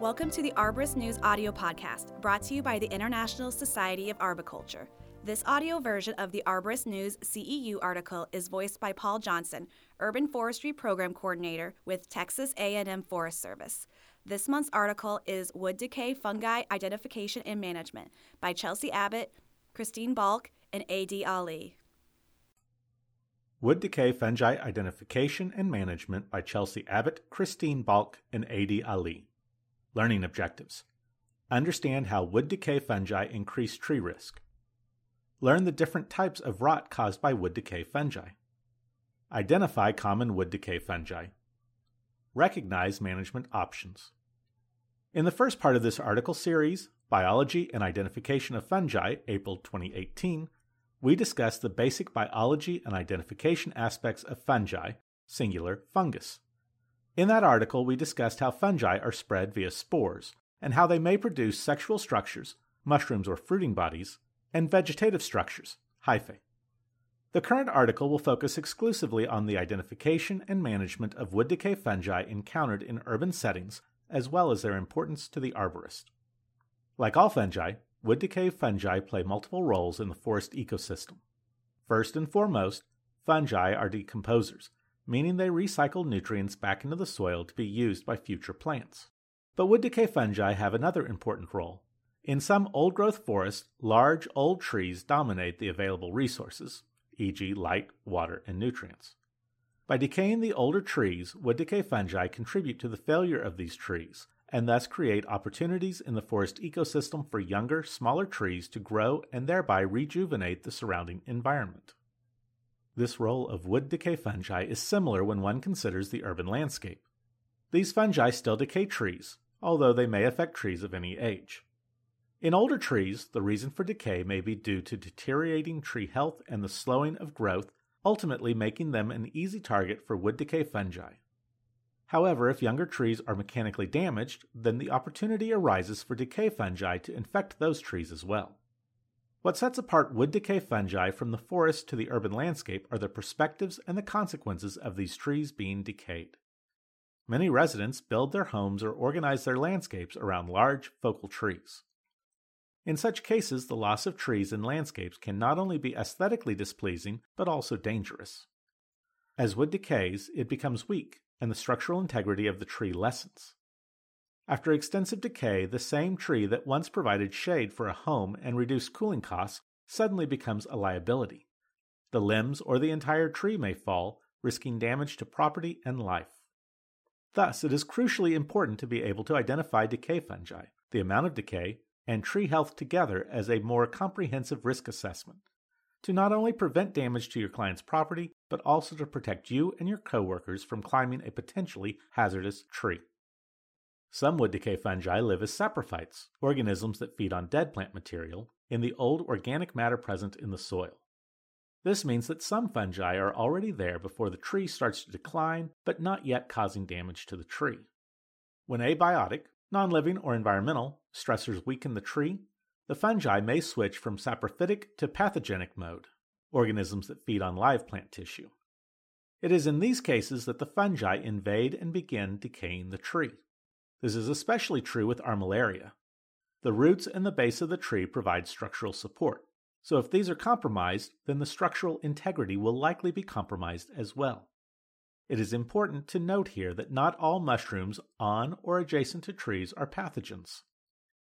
Welcome to the Arborist News audio podcast, brought to you by the International Society of Arboriculture. This audio version of the Arborist News CEU article is voiced by Paul Johnson, Urban Forestry Program Coordinator with Texas A&M Forest Service. This month's article is Wood Decay Fungi Identification and Management by Chelsi Abbott, Christine Balk, and A.D. Ali. Wood Decay Fungi Identification and Management by Chelsi Abbott, Christine Balk, and A.D. Ali. Learning objectives Understand how wood decay fungi increase tree risk. Learn the different types of rot caused by wood decay fungi. Identify common wood decay fungi. Recognize management options. In the first part of this article series, Biology and Identification of Fungi, April 2018, we discussed the basic biology and identification aspects of fungi, singular fungus. In that article, we discussed how fungi are spread via spores and how they may produce sexual structures, mushrooms or fruiting bodies, and vegetative structures, hyphae. The current article will focus exclusively on the identification and management of wood decay fungi encountered in urban settings, as well as their importance to the arborist. Like all fungi, wood decay fungi play multiple roles in the forest ecosystem. First and foremost, fungi are decomposers, meaning they recycle nutrients back into the soil to be used by future plants. But wood decay fungi have another important role. In some old growth forests, large old trees dominate the available resources, e.g., light, water, and nutrients. By decaying the older trees, wood decay fungi contribute to the failure of these trees and thus create opportunities in the forest ecosystem for younger, smaller trees to grow and thereby rejuvenate the surrounding environment. This role of wood decay fungi is similar when one considers the urban landscape. These fungi still decay trees, although they may affect trees of any age. In older trees, the reason for decay may be due to deteriorating tree health and the slowing of growth, ultimately making them an easy target for wood decay fungi. However, if younger trees are mechanically damaged, then the opportunity arises for decay fungi to infect those trees as well. What sets apart wood decay fungi from the forest to the urban landscape are the perspectives and the consequences of these trees being decayed. Many residents build their homes or organize their landscapes around large focal trees. In such cases, the loss of trees in landscapes can not only be aesthetically displeasing, but also dangerous. As wood decays, it becomes weak, and the structural integrity of the tree lessens. After extensive decay, the same tree that once provided shade for a home and reduced cooling costs suddenly becomes a liability. The limbs or the entire tree may fall, risking damage to property and life. Thus, it is crucially important to be able to identify decay fungi, the amount of decay, and tree health together as a more comprehensive risk assessment to not only prevent damage to your client's property, but also to protect you and your coworkers from climbing a potentially hazardous tree. Some wood decay fungi live as saprophytes, organisms that feed on dead plant material, in the old organic matter present in the soil. This means that some fungi are already there before the tree starts to decline, but not yet causing damage to the tree. When abiotic, non living, or environmental stressors weaken the tree, the fungi may switch from saprophytic to pathogenic mode, organisms that feed on live plant tissue. It is in these cases that the fungi invade and begin decaying the tree. This is especially true with armillaria. The roots and the base of the tree provide structural support, so if these are compromised, then the structural integrity will likely be compromised as well. It is important to note here that not all mushrooms on or adjacent to trees are pathogens.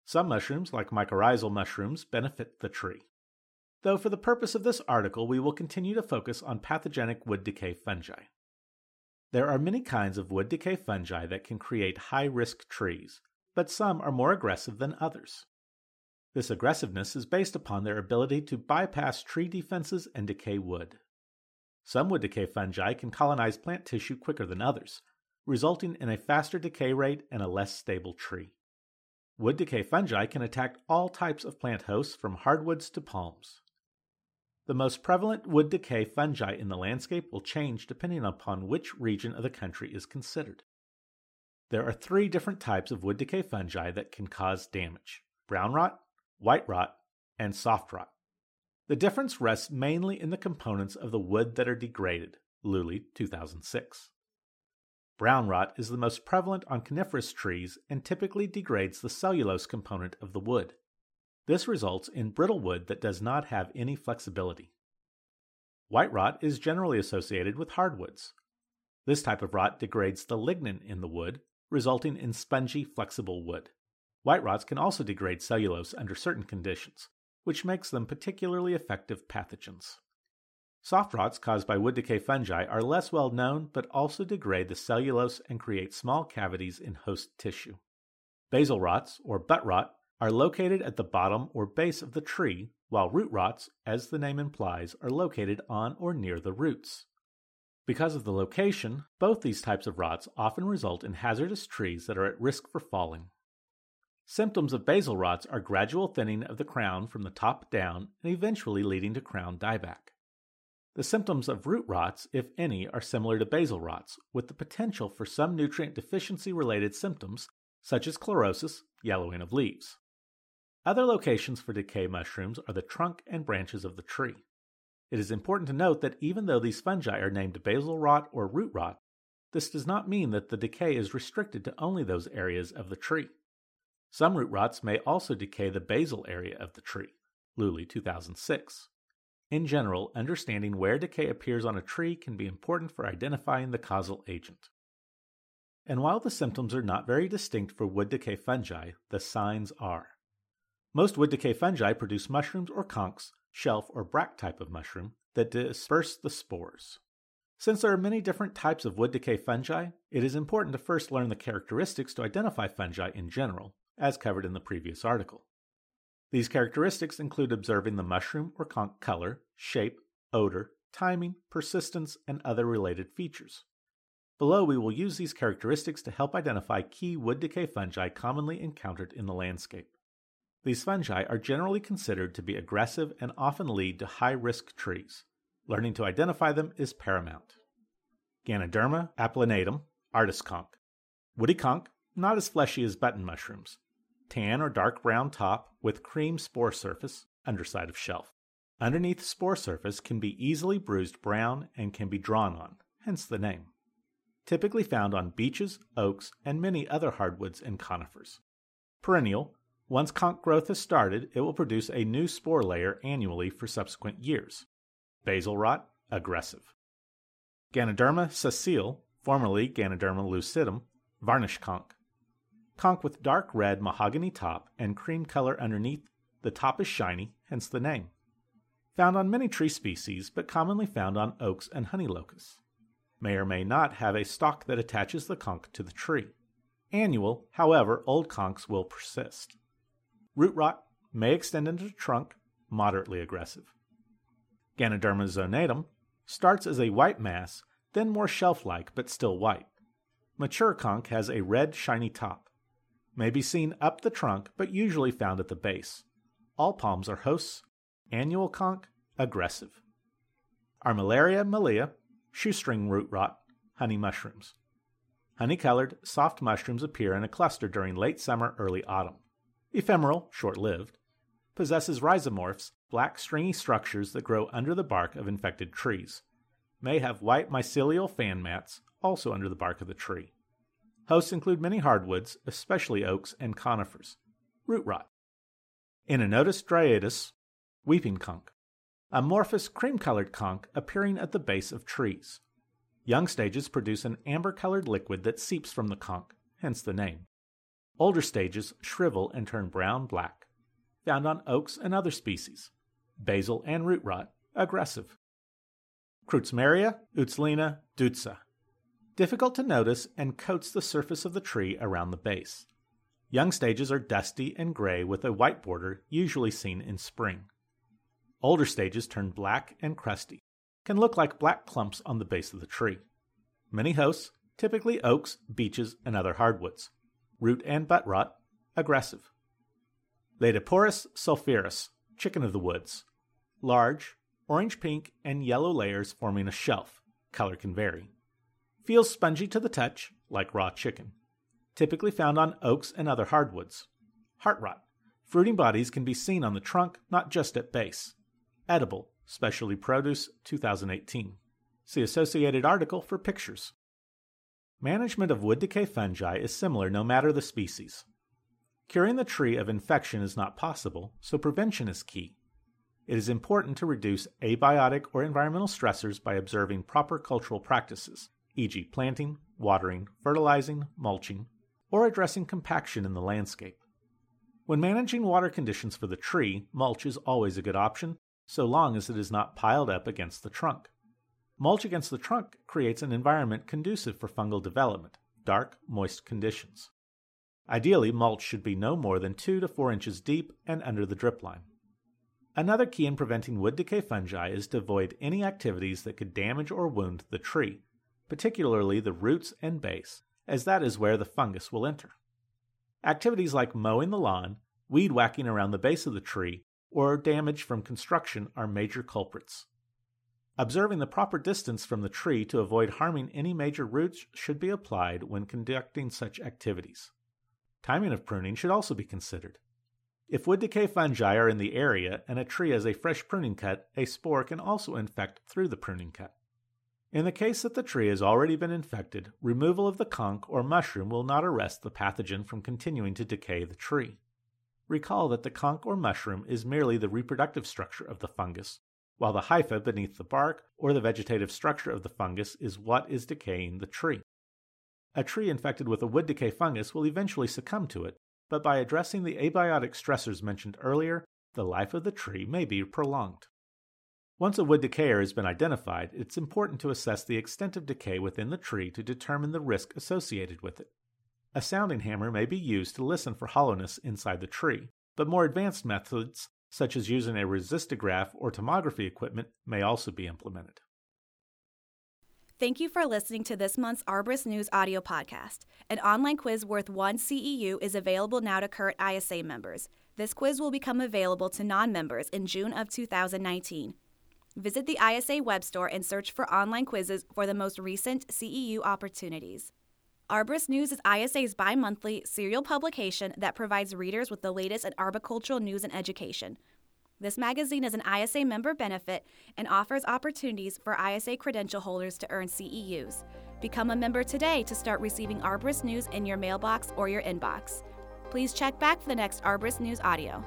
Some mushrooms, like mycorrhizal mushrooms, benefit the tree. Though for the purpose of this article, we will continue to focus on pathogenic wood decay fungi. There are many kinds of wood decay fungi that can create high risk trees, but some are more aggressive than others. This aggressiveness is based upon their ability to bypass tree defenses and decay wood. Some wood decay fungi can colonize plant tissue quicker than others, resulting in a faster decay rate and a less stable tree. Wood decay fungi can attack all types of plant hosts from hardwoods to palms. The most prevalent wood decay fungi in the landscape will change depending upon which region of the country is considered. There are three different types of wood decay fungi that can cause damage brown rot, white rot, and soft rot. The difference rests mainly in the components of the wood that are degraded. Luley, 2006. Brown rot is the most prevalent on coniferous trees and typically degrades the cellulose component of the wood. This results in brittle wood that does not have any flexibility. White rot is generally associated with hardwoods. This type of rot degrades the lignin in the wood, resulting in spongy, flexible wood. White rots can also degrade cellulose under certain conditions, which makes them particularly effective pathogens. Soft rots caused by wood decay fungi are less well known but also degrade the cellulose and create small cavities in host tissue. Basal rots, or butt rot, are located at the bottom or base of the tree, while root rots, as the name implies, are located on or near the roots. Because of the location, both these types of rots often result in hazardous trees that are at risk for falling. Symptoms of basal rots are gradual thinning of the crown from the top down and eventually leading to crown dieback. The symptoms of root rots, if any, are similar to basal rots, with the potential for some nutrient deficiency related symptoms, such as chlorosis, yellowing of leaves. Other locations for decay mushrooms are the trunk and branches of the tree. It is important to note that even though these fungi are named basal rot or root rot, this does not mean that the decay is restricted to only those areas of the tree. Some root rots may also decay the basal area of the tree. Luley 2006. In general, understanding where decay appears on a tree can be important for identifying the causal agent. And while the symptoms are not very distinct for wood decay fungi, the signs are. Most wood decay fungi produce mushrooms or conchs, shelf or bract type of mushroom, that disperse the spores. Since there are many different types of wood decay fungi, it is important to first learn the characteristics to identify fungi in general, as covered in the previous article. These characteristics include observing the mushroom or conch color, shape, odor, timing, persistence, and other related features. Below, we will use these characteristics to help identify key wood decay fungi commonly encountered in the landscape. These fungi are generally considered to be aggressive and often lead to high risk trees. Learning to identify them is paramount. Ganoderma applanatum, artist conch. Woody conch, not as fleshy as button mushrooms. Tan or dark brown top with cream spore surface, underside of shelf. Underneath spore surface can be easily bruised brown and can be drawn on, hence the name. Typically found on beeches, oaks, and many other hardwoods and conifers. Perennial, once conch growth has started, it will produce a new spore layer annually for subsequent years. Basal rot, aggressive. Ganoderma sessile, formerly Ganoderma lucidum, varnish conch. Conch with dark red mahogany top and cream color underneath, the top is shiny, hence the name. Found on many tree species, but commonly found on oaks and honey locust. May or may not have a stalk that attaches the conch to the tree. Annual, however, old conchs will persist. Root rot may extend into the trunk, moderately aggressive. Ganoderma zonatum starts as a white mass, then more shelf like but still white. Mature conch has a red, shiny top. May be seen up the trunk but usually found at the base. All palms are hosts. Annual conch, aggressive. Armillaria mellea, shoestring root rot, honey mushrooms. Honey colored, soft mushrooms appear in a cluster during late summer, early autumn ephemeral, short lived, possesses rhizomorphs, black stringy structures that grow under the bark of infected trees, may have white mycelial fan mats also under the bark of the tree. Hosts include many hardwoods, especially oaks and conifers. Root rot. Inonotus dryadeus, weeping conch. Amorphous cream colored conch appearing at the base of trees. Young stages produce an amber colored liquid that seeps from the conch, hence the name. Older stages shrivel and turn brown black. Found on oaks and other species. Basal and root rot, aggressive. Kretzschmaria utzlina dutza. Difficult to notice and coats the surface of the tree around the base. Young stages are dusty and gray with a white border, usually seen in spring. Older stages turn black and crusty, can look like black clumps on the base of the tree. Many hosts, typically oaks, beeches, and other hardwoods root and butt rot, aggressive. Laetiporus sulphureus, chicken of the woods, large, orange pink, and yellow layers forming a shelf. Color can vary. Feels spongy to the touch, like raw chicken. Typically found on oaks and other hardwoods. Heart rot. Fruiting bodies can be seen on the trunk, not just at base. Edible, Specialty Produce, 2018. See associated article for pictures. Management of wood decay fungi is similar no matter the species. Curing the tree of infection is not possible, so prevention is key. It is important to reduce abiotic or environmental stressors by observing proper cultural practices, e.g., planting, watering, fertilizing, mulching, or addressing compaction in the landscape. When managing water conditions for the tree, mulch is always a good option, so long as it is not piled up against the trunk. Mulch against the trunk creates an environment conducive for fungal development, dark, moist conditions. Ideally, mulch should be no more than 2 to 4 inches deep and under the drip line. Another key in preventing wood decay fungi is to avoid any activities that could damage or wound the tree, particularly the roots and base, as that is where the fungus will enter. Activities like mowing the lawn, weed whacking around the base of the tree, or damage from construction are major culprits. Observing the proper distance from the tree to avoid harming any major roots should be applied when conducting such activities. Timing of pruning should also be considered. If wood decay fungi are in the area and a tree has a fresh pruning cut, a spore can also infect through the pruning cut. In the case that the tree has already been infected, removal of the conch or mushroom will not arrest the pathogen from continuing to decay the tree. Recall that the conch or mushroom is merely the reproductive structure of the fungus, while the hypha beneath the bark or the vegetative structure of the fungus is what is decaying the tree. A tree infected with a wood decay fungus will eventually succumb to it, but by addressing the abiotic stressors mentioned earlier, the life of the tree may be prolonged. Once a wood decayer has been identified, it's important to assess the extent of decay within the tree to determine the risk associated with it. A sounding hammer may be used to listen for hollowness inside the tree, but more advanced methods such as using a resistograph or tomography equipment, may also be implemented. Thank you for listening to this month's Arborist News audio podcast. An online quiz worth one CEU is available now to current ISA members. This quiz will become available to non members in June of 2019. Visit the ISA web store and search for online quizzes for the most recent CEU opportunities. Arborist News is ISA's bi monthly serial publication that provides readers with the latest in arboricultural news and education. This magazine is an ISA member benefit and offers opportunities for ISA credential holders to earn CEUs. Become a member today to start receiving Arborist News in your mailbox or your inbox. Please check back for the next Arborist News audio.